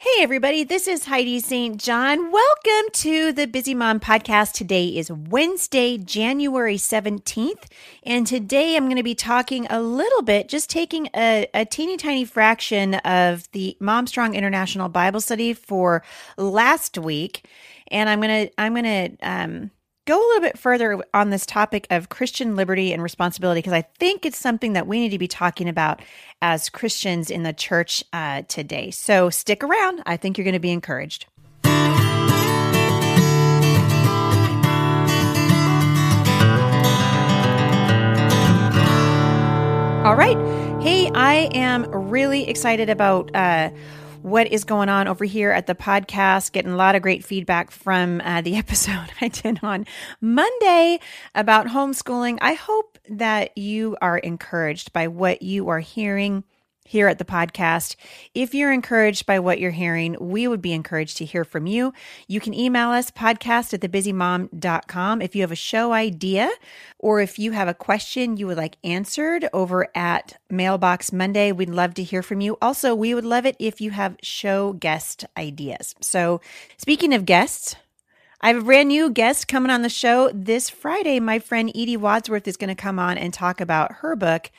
Hey, everybody, this is Heidi St. John. Welcome to the Busy Mom Podcast. Today is Wednesday, January 17th. And today I'm going to be talking a little bit, just taking a, a teeny tiny fraction of the Mom Strong International Bible Study for last week. And I'm going to, I'm going to, um, go a little bit further on this topic of Christian liberty and responsibility because I think it's something that we need to be talking about as Christians in the church uh, today. So stick around. I think you're going to be encouraged. All right. Hey, I am really excited about uh, what is going on over here at the podcast. Getting a lot of great feedback from uh, the episode I did on Monday about homeschooling. I hope that you are encouraged by what you are hearing here at the podcast. If you're encouraged by what you're hearing, we would be encouraged to hear from you. You can email us podcast at thebusymom.com if you have a show idea or if you have a question you would like answered over at Mailbox Monday. We'd love to hear from you. Also, we would love it if you have show guest ideas. So, speaking of guests, I have a brand new guest coming on the show this Friday. My friend Edie Wadsworth is going to come on and talk about her book,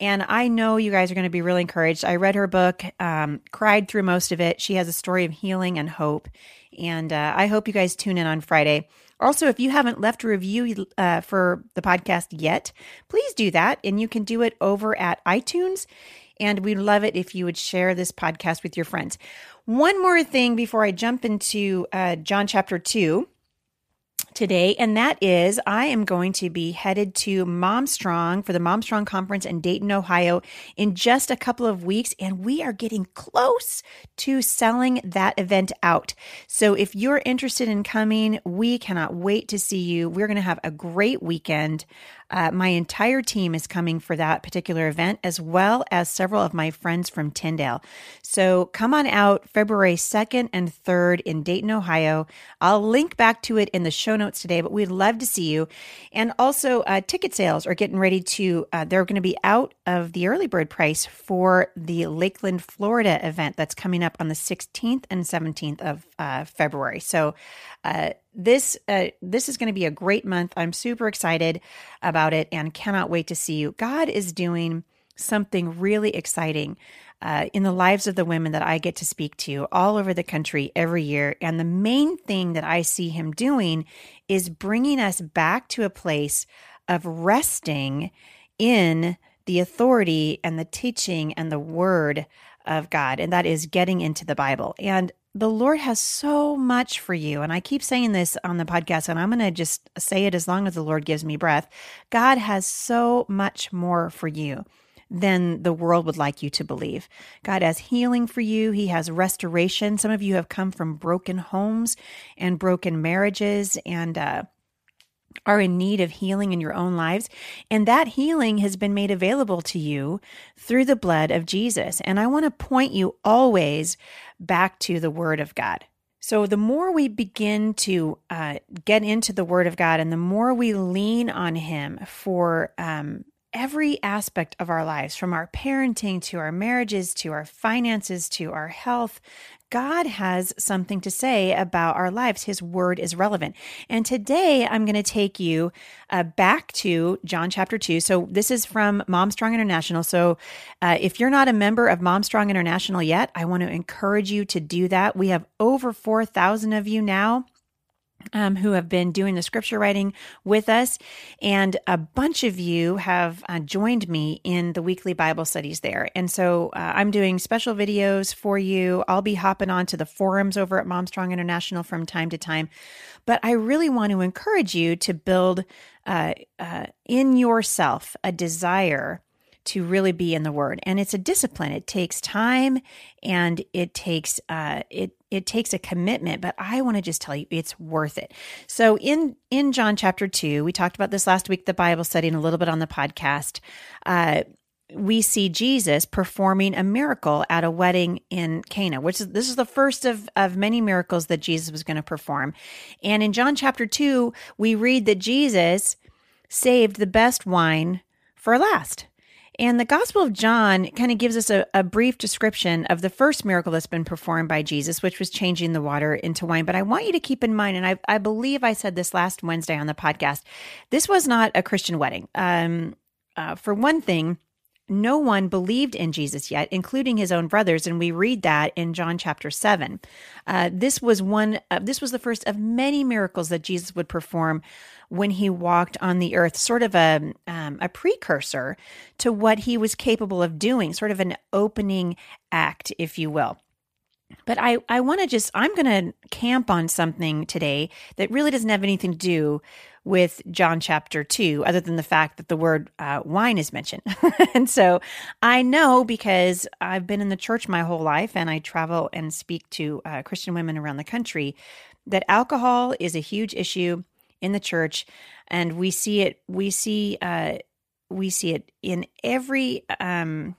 and I know you guys are going to be really encouraged. I read her book, um, cried through most of it. She has a story of healing and hope. And uh, I hope you guys tune in on Friday. Also, if you haven't left a review uh, for the podcast yet, please do that. And you can do it over at iTunes. And we'd love it if you would share this podcast with your friends. One more thing before I jump into uh, John chapter 2 today, and that is I am going to be headed to Mom Strong for the Mom Strong conference in Dayton, Ohio in just a couple of weeks, and we are getting close to selling that event out. So if you're interested in coming, we cannot wait to see you. We're going to have a great weekend. Uh, my entire team is coming for that particular event, as well as several of my friends from Tyndale. So come on out February 2nd and 3rd in Dayton, Ohio. I'll link back to it in the show notes today, but we'd love to see you. And also, uh, ticket sales are getting ready to, uh, they're going to be out of the early bird price for the Lakeland, Florida event that's coming up on the 16th and 17th of uh, February. So, uh, this uh, this is going to be a great month. I'm super excited about it and cannot wait to see you. God is doing something really exciting uh, in the lives of the women that I get to speak to all over the country every year. And the main thing that I see Him doing is bringing us back to a place of resting in the authority and the teaching and the word of God, and that is getting into the Bible. And the Lord has so much for you. And I keep saying this on the podcast, and I'm going to just say it as long as the Lord gives me breath. God has so much more for you than the world would like you to believe. God has healing for you, He has restoration. Some of you have come from broken homes and broken marriages and, uh, are in need of healing in your own lives. And that healing has been made available to you through the blood of Jesus. And I want to point you always back to the Word of God. So, the more we begin to uh, get into the Word of God and the more we lean on Him for um, every aspect of our lives, from our parenting to our marriages to our finances to our health, God has something to say about our lives. His word is relevant. And today I'm going to take you uh, back to John chapter 2. So this is from Mom Strong International. So uh, if you're not a member of Mom Strong International yet, I want to encourage you to do that. We have over 4,000 of you now um, who have been doing the scripture writing with us. And a bunch of you have uh, joined me in the weekly Bible studies there. And so uh, I'm doing special videos for you. I'll be hopping on to the forums over at Momstrong International from time to time. But I really want to encourage you to build uh, uh in yourself a desire to really be in the word and it's a discipline it takes time and it takes uh, it it takes a commitment but i want to just tell you it's worth it so in in john chapter 2 we talked about this last week the bible study and a little bit on the podcast uh, we see Jesus performing a miracle at a wedding in Cana, which is this is the first of, of many miracles that Jesus was going to perform. And in John chapter 2, we read that Jesus saved the best wine for last. And the Gospel of John kind of gives us a, a, brief description of the first miracle that's been performed by Jesus, which was changing the water into wine. But I want you to keep in mind, and I, I believe I said this last Wednesday on the podcast, this was not a Christian wedding. Um, uh, for one thing, no one believed in Jesus yet, including his own brothers, and we read that in John chapter seven. Uh, this was one. Uh, this was the first of many miracles that Jesus would perform when he walked on the earth, sort of a um, a precursor to what he was capable of doing, sort of an opening act, if you will. But I, I want to just, I'm going to camp on something today that really doesn't have anything to do with John chapter 2, other than the fact that the word uh, wine is mentioned. and so I know because I've been in the church my whole life and I travel and speak to uh, Christian women around the country that alcohol is a huge issue in the church. And we see it, we see, uh, we see it in every, um,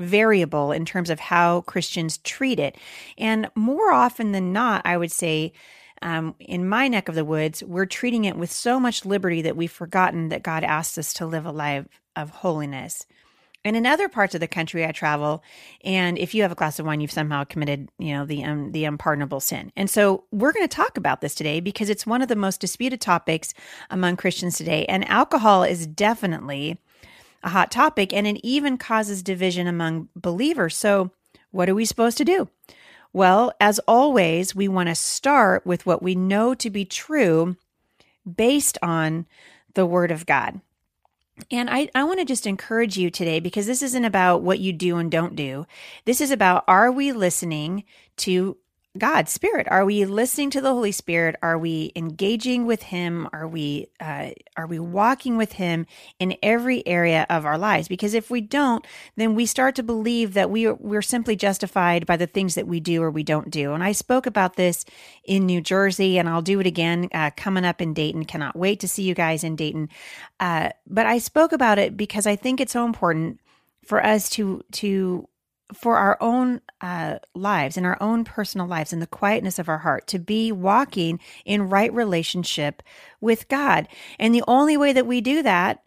variable in terms of how Christians treat it. And more often than not, I would say, um, in my neck of the woods, we're treating it with so much liberty that we've forgotten that God asked us to live a life of holiness. And in other parts of the country I travel, and if you have a glass of wine, you've somehow committed, you know, the um, the unpardonable sin. And so we're going to talk about this today because it's one of the most disputed topics among Christians today. And alcohol is definitely a hot topic, and it even causes division among believers. So, what are we supposed to do? Well, as always, we want to start with what we know to be true based on the Word of God. And I, I want to just encourage you today because this isn't about what you do and don't do. This is about are we listening to God, Spirit? Are we listening to the Holy Spirit? Are we engaging with Him? Are we uh, are we walking with Him in every area of our lives? Because if we don't, then we start to believe that we are, we're simply justified by the things that we do or we don't do. And I spoke about this in New Jersey, and I'll do it again uh, coming up in Dayton. Cannot wait to see you guys in Dayton. Uh, but I spoke about it because I think it's so important for us to to for our own uh, lives, and our own personal lives, in the quietness of our heart, to be walking in right relationship with God. And the only way that we do that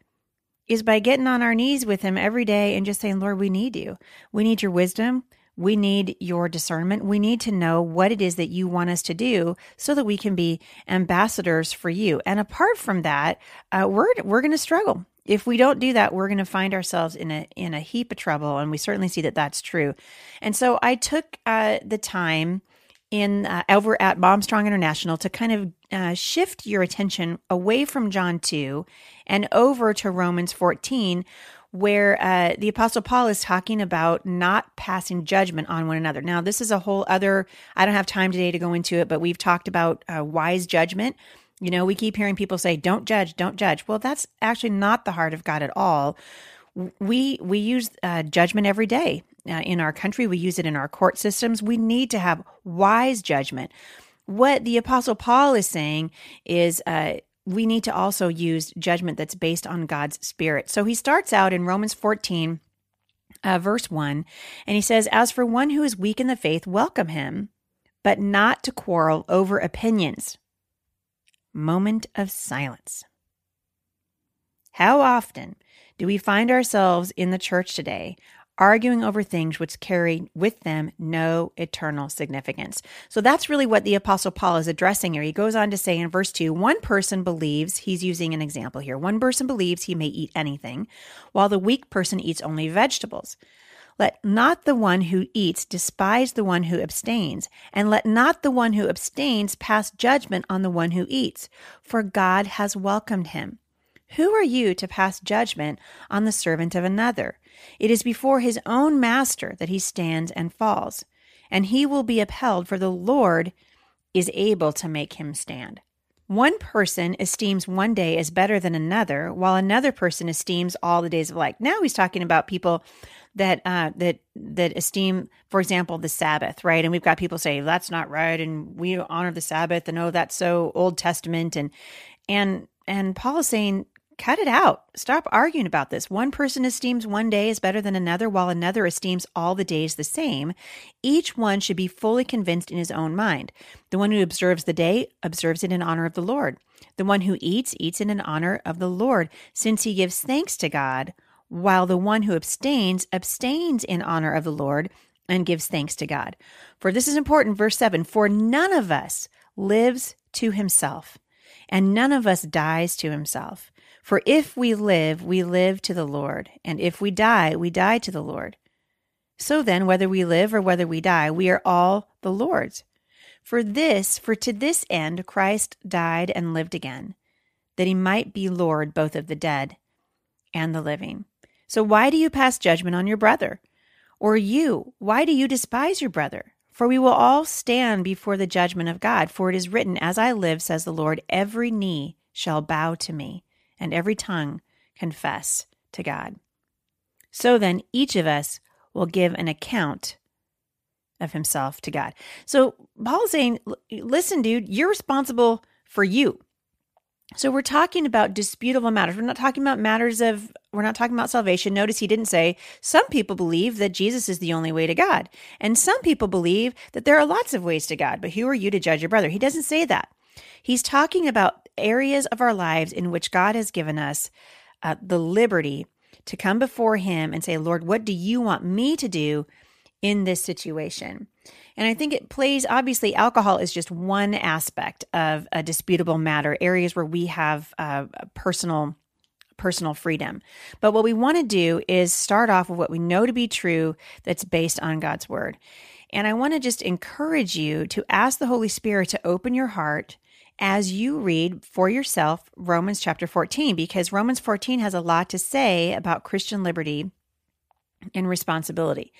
is by getting on our knees with Him every day and just saying, Lord, we need you. We need your wisdom. We need your discernment. We need to know what it is that you want us to do so that we can be ambassadors for you. And apart from that, uh, we're, we're going to struggle if we don't do that, we're going to find ourselves in a in a heap of trouble, and we certainly see that that's true. And so I took uh, the time in uh, over at Momstrong International to kind of uh, shift your attention away from John two and over to Romans fourteen, where uh, the Apostle Paul is talking about not passing judgment on one another. Now, this is a whole other. I don't have time today to go into it, but we've talked about uh, wise judgment you know, we keep hearing people say, "Don't judge, don't judge." Well, that's actually not the heart of God at all. We we use uh, judgment every day uh, in our country. We use it in our court systems. We need to have wise judgment. What the Apostle Paul is saying is. Uh, we need to also use judgment that's based on God's Spirit. So he starts out in Romans 14, uh, verse 1, and he says, As for one who is weak in the faith, welcome him, but not to quarrel over opinions moment of silence. How often do we find ourselves in the church today arguing over things which carry with them no eternal significance? So that's really what the Apostle Paul is addressing here. He goes on to say in verse 2 one person believes, he's using an example here, one person believes he may eat anything, while the weak person eats only vegetables. Let not the one who eats despise the one who abstains, and let not the one who abstains pass judgment on the one who eats, for God has welcomed him. Who are you to pass judgment on the servant of another? It is before his own master that he stands and falls, and he will be upheld, for the Lord is able to make him stand. One person esteems one day as better than another, while another person esteems all the days of life. Now he's talking about people that uh, that that esteem, for example, the Sabbath, right? And we've got people say that's not right, and we honor the Sabbath, and oh, that's so Old Testament, and and and Paul is saying, cut it out. Stop arguing about this. One person esteems one day as better than another, while another esteems all the days the same. Each one should be fully convinced in his own mind. The one who observes the day observes it in honor of the Lord. The one who eats eats it in honor of the Lord, since he gives thanks to God while the one who abstains abstains in honor of the Lord and gives thanks to God. For this is important, verse 7 For none of us lives to himself, and none of us dies to himself. For if we live, we live to the Lord, and if we die, we die to the Lord. So then, whether we live or whether we die, we are all the Lord's. For this, for to this end Christ died and lived again, that he might be Lord both of the dead and the living. So why do you pass judgment on your brother? Or you, why do you despise your brother? For we will all stand before the judgment of God. For it is written, As I live, says the Lord, every knee shall bow to me, and every tongue confess to God. So then, each of us will give an account of himself to God. So Paul's saying, listen, dude, you're responsible for you. So we're talking about disputable matters. We're not talking about matters of we're not talking about salvation. Notice he didn't say some people believe that Jesus is the only way to God. And some people believe that there are lots of ways to God, but who are you to judge your brother? He doesn't say that. He's talking about areas of our lives in which God has given us uh, the liberty to come before him and say, "Lord, what do you want me to do in this situation?" And I think it plays, obviously, alcohol is just one aspect of a disputable matter, areas where we have uh, personal personal freedom. But what we want to do is start off with what we know to be true that's based on God's word. And I want to just encourage you to ask the Holy Spirit to open your heart as you read for yourself Romans chapter 14, because Romans 14 has a lot to say about Christian liberty and responsibility.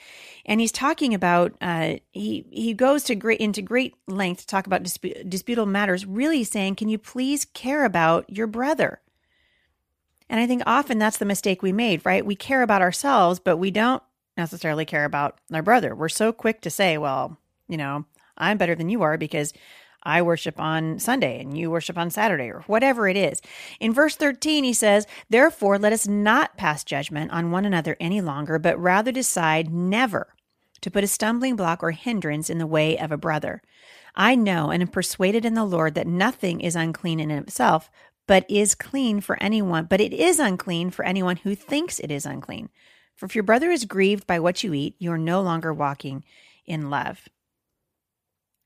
And he's talking about uh, he he goes to great into great length to talk about dispute, disputable matters. Really saying, can you please care about your brother? And I think often that's the mistake we made, right? We care about ourselves, but we don't necessarily care about our brother. We're so quick to say, well, you know, I'm better than you are because I worship on Sunday and you worship on Saturday or whatever it is. In verse 13, he says, Therefore, let us not pass judgment on one another any longer, but rather decide never to put a stumbling block or hindrance in the way of a brother. I know and am persuaded in the Lord that nothing is unclean in itself, but is clean for anyone, but it is unclean for anyone who thinks it is unclean. For if your brother is grieved by what you eat, you are no longer walking in love.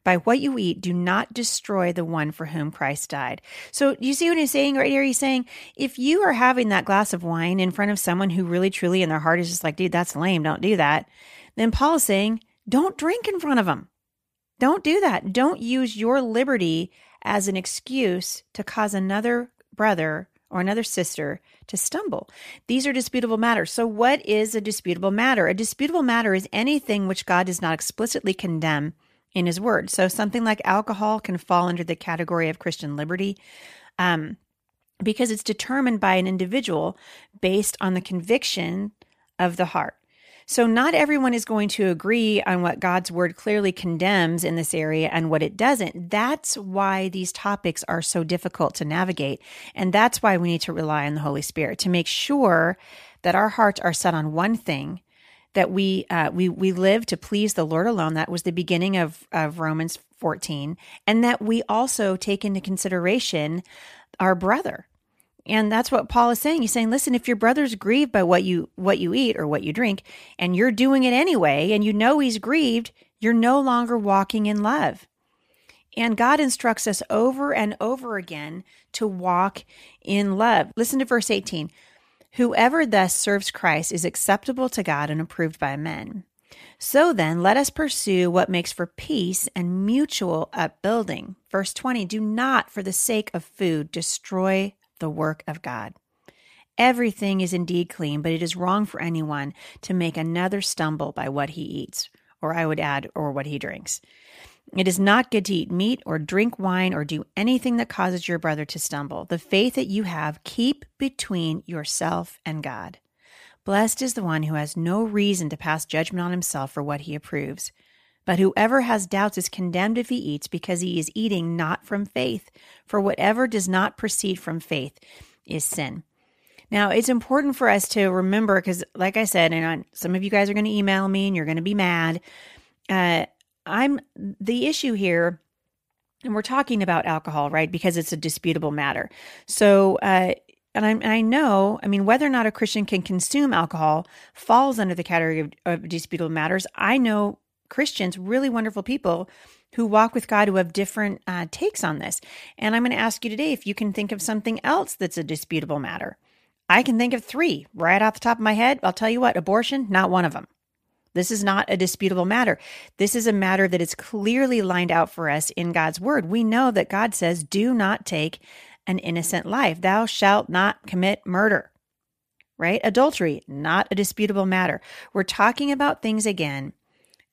By what you eat, do not destroy the one for whom Christ died. So, you see what he's saying right here? He's saying, if you are having that glass of wine in front of someone who really, truly, in their heart is just like, dude, that's lame, don't do that, then Paul is saying, don't drink in front of them. Don't do that. Don't use your liberty as an excuse to cause another brother or another sister to stumble. These are disputable matters. So, what is a disputable matter? A disputable matter is anything which God does not explicitly condemn in his word. So something like alcohol can fall under the category of Christian liberty. Um, because it's determined by an individual based on the conviction of the heart. So, not everyone is going to agree on what God's word clearly condemns in this area and what it doesn't. That's why these topics are so difficult to navigate. And that's why we need to rely on the Holy Spirit to make sure that our hearts are set on one thing that we uh, we we live to please the Lord alone. That was the beginning of of Romans 14, and that we also take into consideration our brother. And that's what Paul is saying. He's saying, listen, if your brother's grieved by what you what you eat or what you drink, and you're doing it anyway, and you know he's grieved, you're no longer walking in love. And God instructs us over and over again to walk in love. Listen to verse 18. Whoever thus serves Christ is acceptable to God and approved by men. So then, let us pursue what makes for peace and mutual upbuilding. Verse 20 Do not, for the sake of food, destroy the work of God. Everything is indeed clean, but it is wrong for anyone to make another stumble by what he eats, or I would add, or what he drinks. It is not good to eat meat or drink wine or do anything that causes your brother to stumble. The faith that you have, keep between yourself and God. Blessed is the one who has no reason to pass judgment on himself for what he approves. But whoever has doubts is condemned if he eats, because he is eating not from faith. For whatever does not proceed from faith is sin. Now, it's important for us to remember, because, like I said, and I, some of you guys are going to email me and you're going to be mad. Uh, I'm the issue here, and we're talking about alcohol, right? Because it's a disputable matter. So, uh, and I, and I know, I mean, whether or not a Christian can consume alcohol falls under the category of, of disputable matters. I know Christians, really wonderful people who walk with God who have different uh, takes on this. And I'm going to ask you today if you can think of something else that's a disputable matter. I can think of three right off the top of my head. I'll tell you what, abortion, not one of them. This is not a disputable matter. This is a matter that is clearly lined out for us in God's word. We know that God says, Do not take an innocent life. Thou shalt not commit murder, right? Adultery, not a disputable matter. We're talking about things again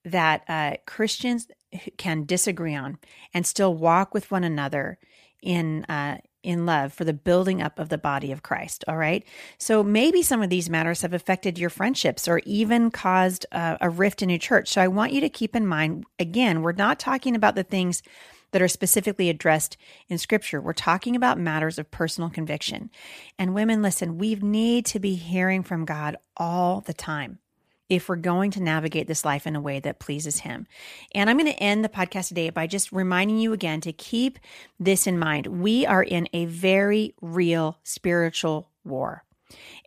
that uh, Christians can disagree on and still walk with one another in uh, in love for the building up of the body of Christ. All right. So maybe some of these matters have affected your friendships or even caused uh, a rift in your church. So I want you to keep in mind again, we're not talking about the things that are specifically addressed in scripture. We're talking about matters of personal conviction. And women, listen, we need to be hearing from God all the time if we're going to navigate this life in a way that pleases Him. And I'm going to end the podcast today by just reminding you again to keep this in mind. We are in a very real spiritual war.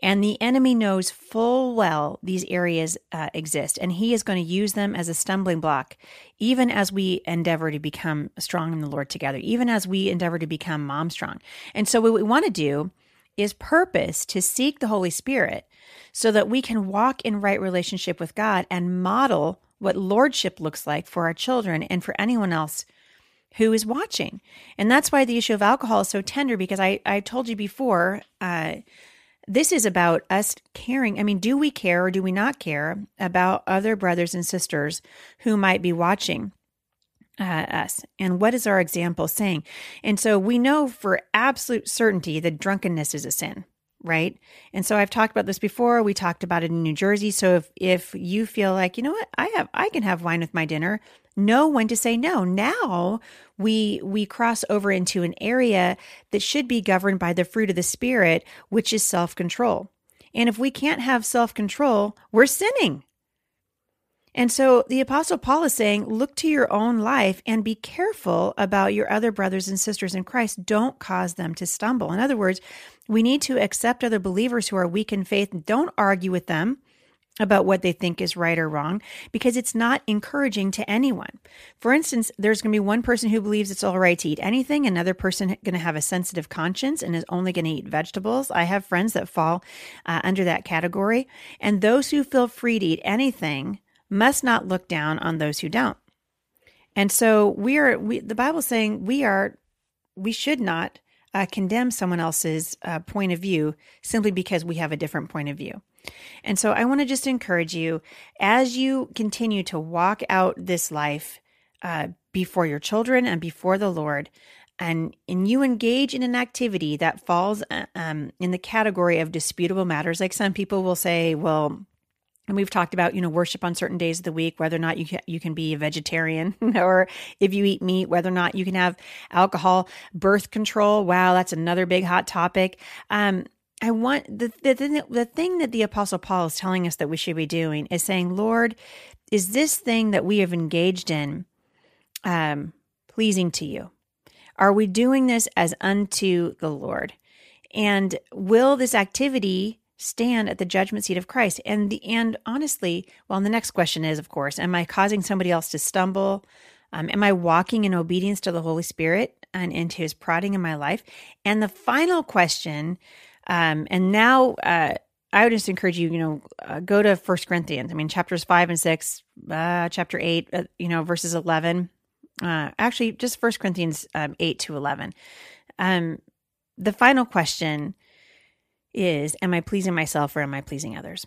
And the enemy knows full well these areas uh, exist, and he is going to use them as a stumbling block, even as we endeavor to become strong in the Lord together, even as we endeavor to become mom strong. And so, what we want to do is purpose to seek the Holy Spirit so that we can walk in right relationship with God and model what lordship looks like for our children and for anyone else who is watching. And that's why the issue of alcohol is so tender because I, I told you before, uh, this is about us caring. I mean, do we care or do we not care about other brothers and sisters who might be watching? Uh, us and what is our example saying and so we know for absolute certainty that drunkenness is a sin right? And so I've talked about this before. We talked about it in New Jersey. So if if you feel like, you know what, I have I can have wine with my dinner, know when to say no. Now we we cross over into an area that should be governed by the fruit of the spirit, which is self-control. And if we can't have self-control, we're sinning. And so the Apostle Paul is saying, look to your own life and be careful about your other brothers and sisters in Christ. Don't cause them to stumble. In other words, we need to accept other believers who are weak in faith. Don't argue with them about what they think is right or wrong because it's not encouraging to anyone. For instance, there's going to be one person who believes it's all right to eat anything, another person going to have a sensitive conscience and is only going to eat vegetables. I have friends that fall uh, under that category, and those who feel free to eat anything must not look down on those who don't. And so we are we the Bible's saying we are we should not uh, condemn someone else's uh, point of view simply because we have a different point of view. And so I want to just encourage you as you continue to walk out this life uh, before your children and before the Lord, and, and you engage in an activity that falls uh, um, in the category of disputable matters. Like some people will say, well, and we've talked about you know worship on certain days of the week whether or not you can, you can be a vegetarian or if you eat meat whether or not you can have alcohol birth control. Wow that's another big hot topic. Um, i want the, the, the thing that the apostle paul is telling us that we should be doing is saying lord is this thing that we have engaged in um, pleasing to you? Are we doing this as unto the lord? And will this activity stand at the judgment seat of Christ. And the and honestly, well, the next question is, of course, am I causing somebody else to stumble? Um, am I walking in obedience to the Holy Spirit and into His prodding in my life? And the final question, um, and now uh, I would just encourage you, you know, uh, go to First Corinthians. I mean, chapters five and six, uh, chapter eight, uh, you know, verses eleven. Uh, actually, just First Corinthians um, eight to eleven. Um, the final question is am I pleasing myself or am I pleasing others?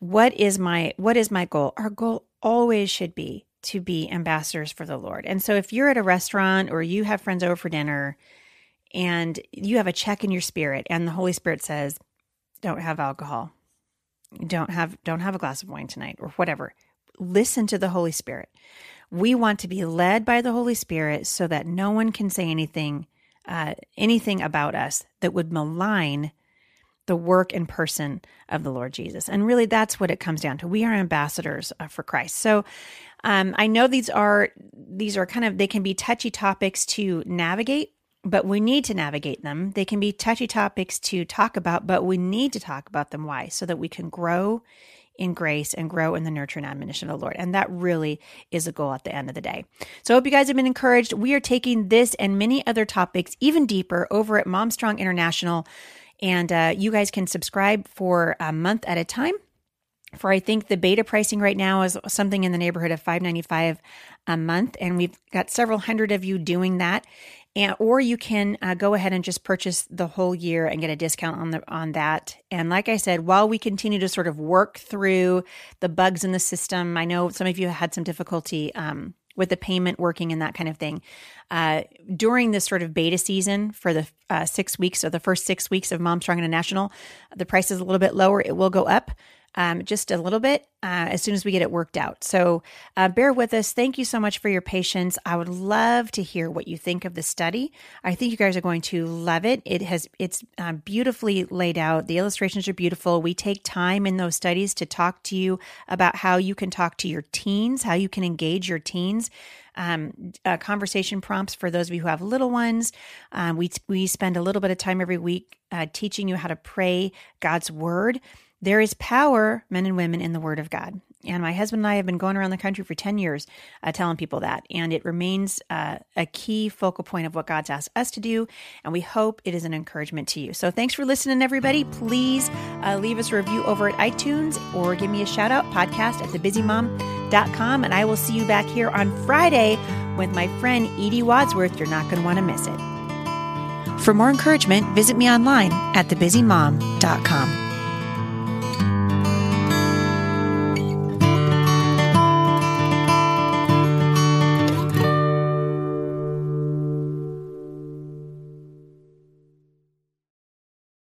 What is my what is my goal? Our goal always should be to be ambassadors for the Lord. And so if you're at a restaurant or you have friends over for dinner and you have a check in your spirit and the Holy Spirit says, don't have alcohol. Don't have don't have a glass of wine tonight or whatever. Listen to the Holy Spirit. We want to be led by the Holy Spirit so that no one can say anything uh, anything about us that would malign the work and person of the Lord Jesus. And really, that's what it comes down to. We are ambassadors uh, for Christ. So, um, I know these are these are kind of they can be touchy topics to navigate but we need to navigate them. They can be touchy topics to talk about, but we need to talk about them. Why? So that we can grow in grace and grow in the nurture and admonition of the Lord. And that really is a goal at the end of the day. So I hope you guys have been encouraged. We are taking this and many other topics even deeper over at Mom Strong International. And uh, you guys can subscribe for a month at a time. For I think the beta pricing right now is something in the neighborhood of 5.95 a month, and we've got several hundred of you doing that. And or you can uh, go ahead and just purchase the whole year and get a discount on the on that. And like i said while we continue to sort of work through the bugs in the system i know some of you had some difficulty um, with the payment working and that kind of thing. Uh, during this sort of beta season for the uh, six weeks or the first six weeks of mom strong international the price is a little bit lower. It will go up um, just a little bit uh, as soon as we get it worked out. So uh, bear with us. Thank you so much for your patience. I would love to hear what you think of the study. I think you guys are going to love it. It has it's uh, beautifully laid out. The illustrations are beautiful. We take time in those studies to talk to you about how you can talk to your teens, how you can engage your teens. Um, uh, conversation prompts for those of you who have little ones. Um, we we spend a little bit of time every week uh, teaching you how to pray God's word. There is power, men and women, in the Word of God. And my husband and I have been going around the country for 10 years uh, telling people that. And it remains uh, a key focal point of what God's asked us to do. And we hope it is an encouragement to you. So thanks for listening, everybody. Please uh, leave us a review over at iTunes or give me a shout out podcast at thebusymom.com. And I will see you back here on Friday with my friend Edie Wadsworth. You're not going to want to miss it. For more encouragement, visit me online at thebusymom.com.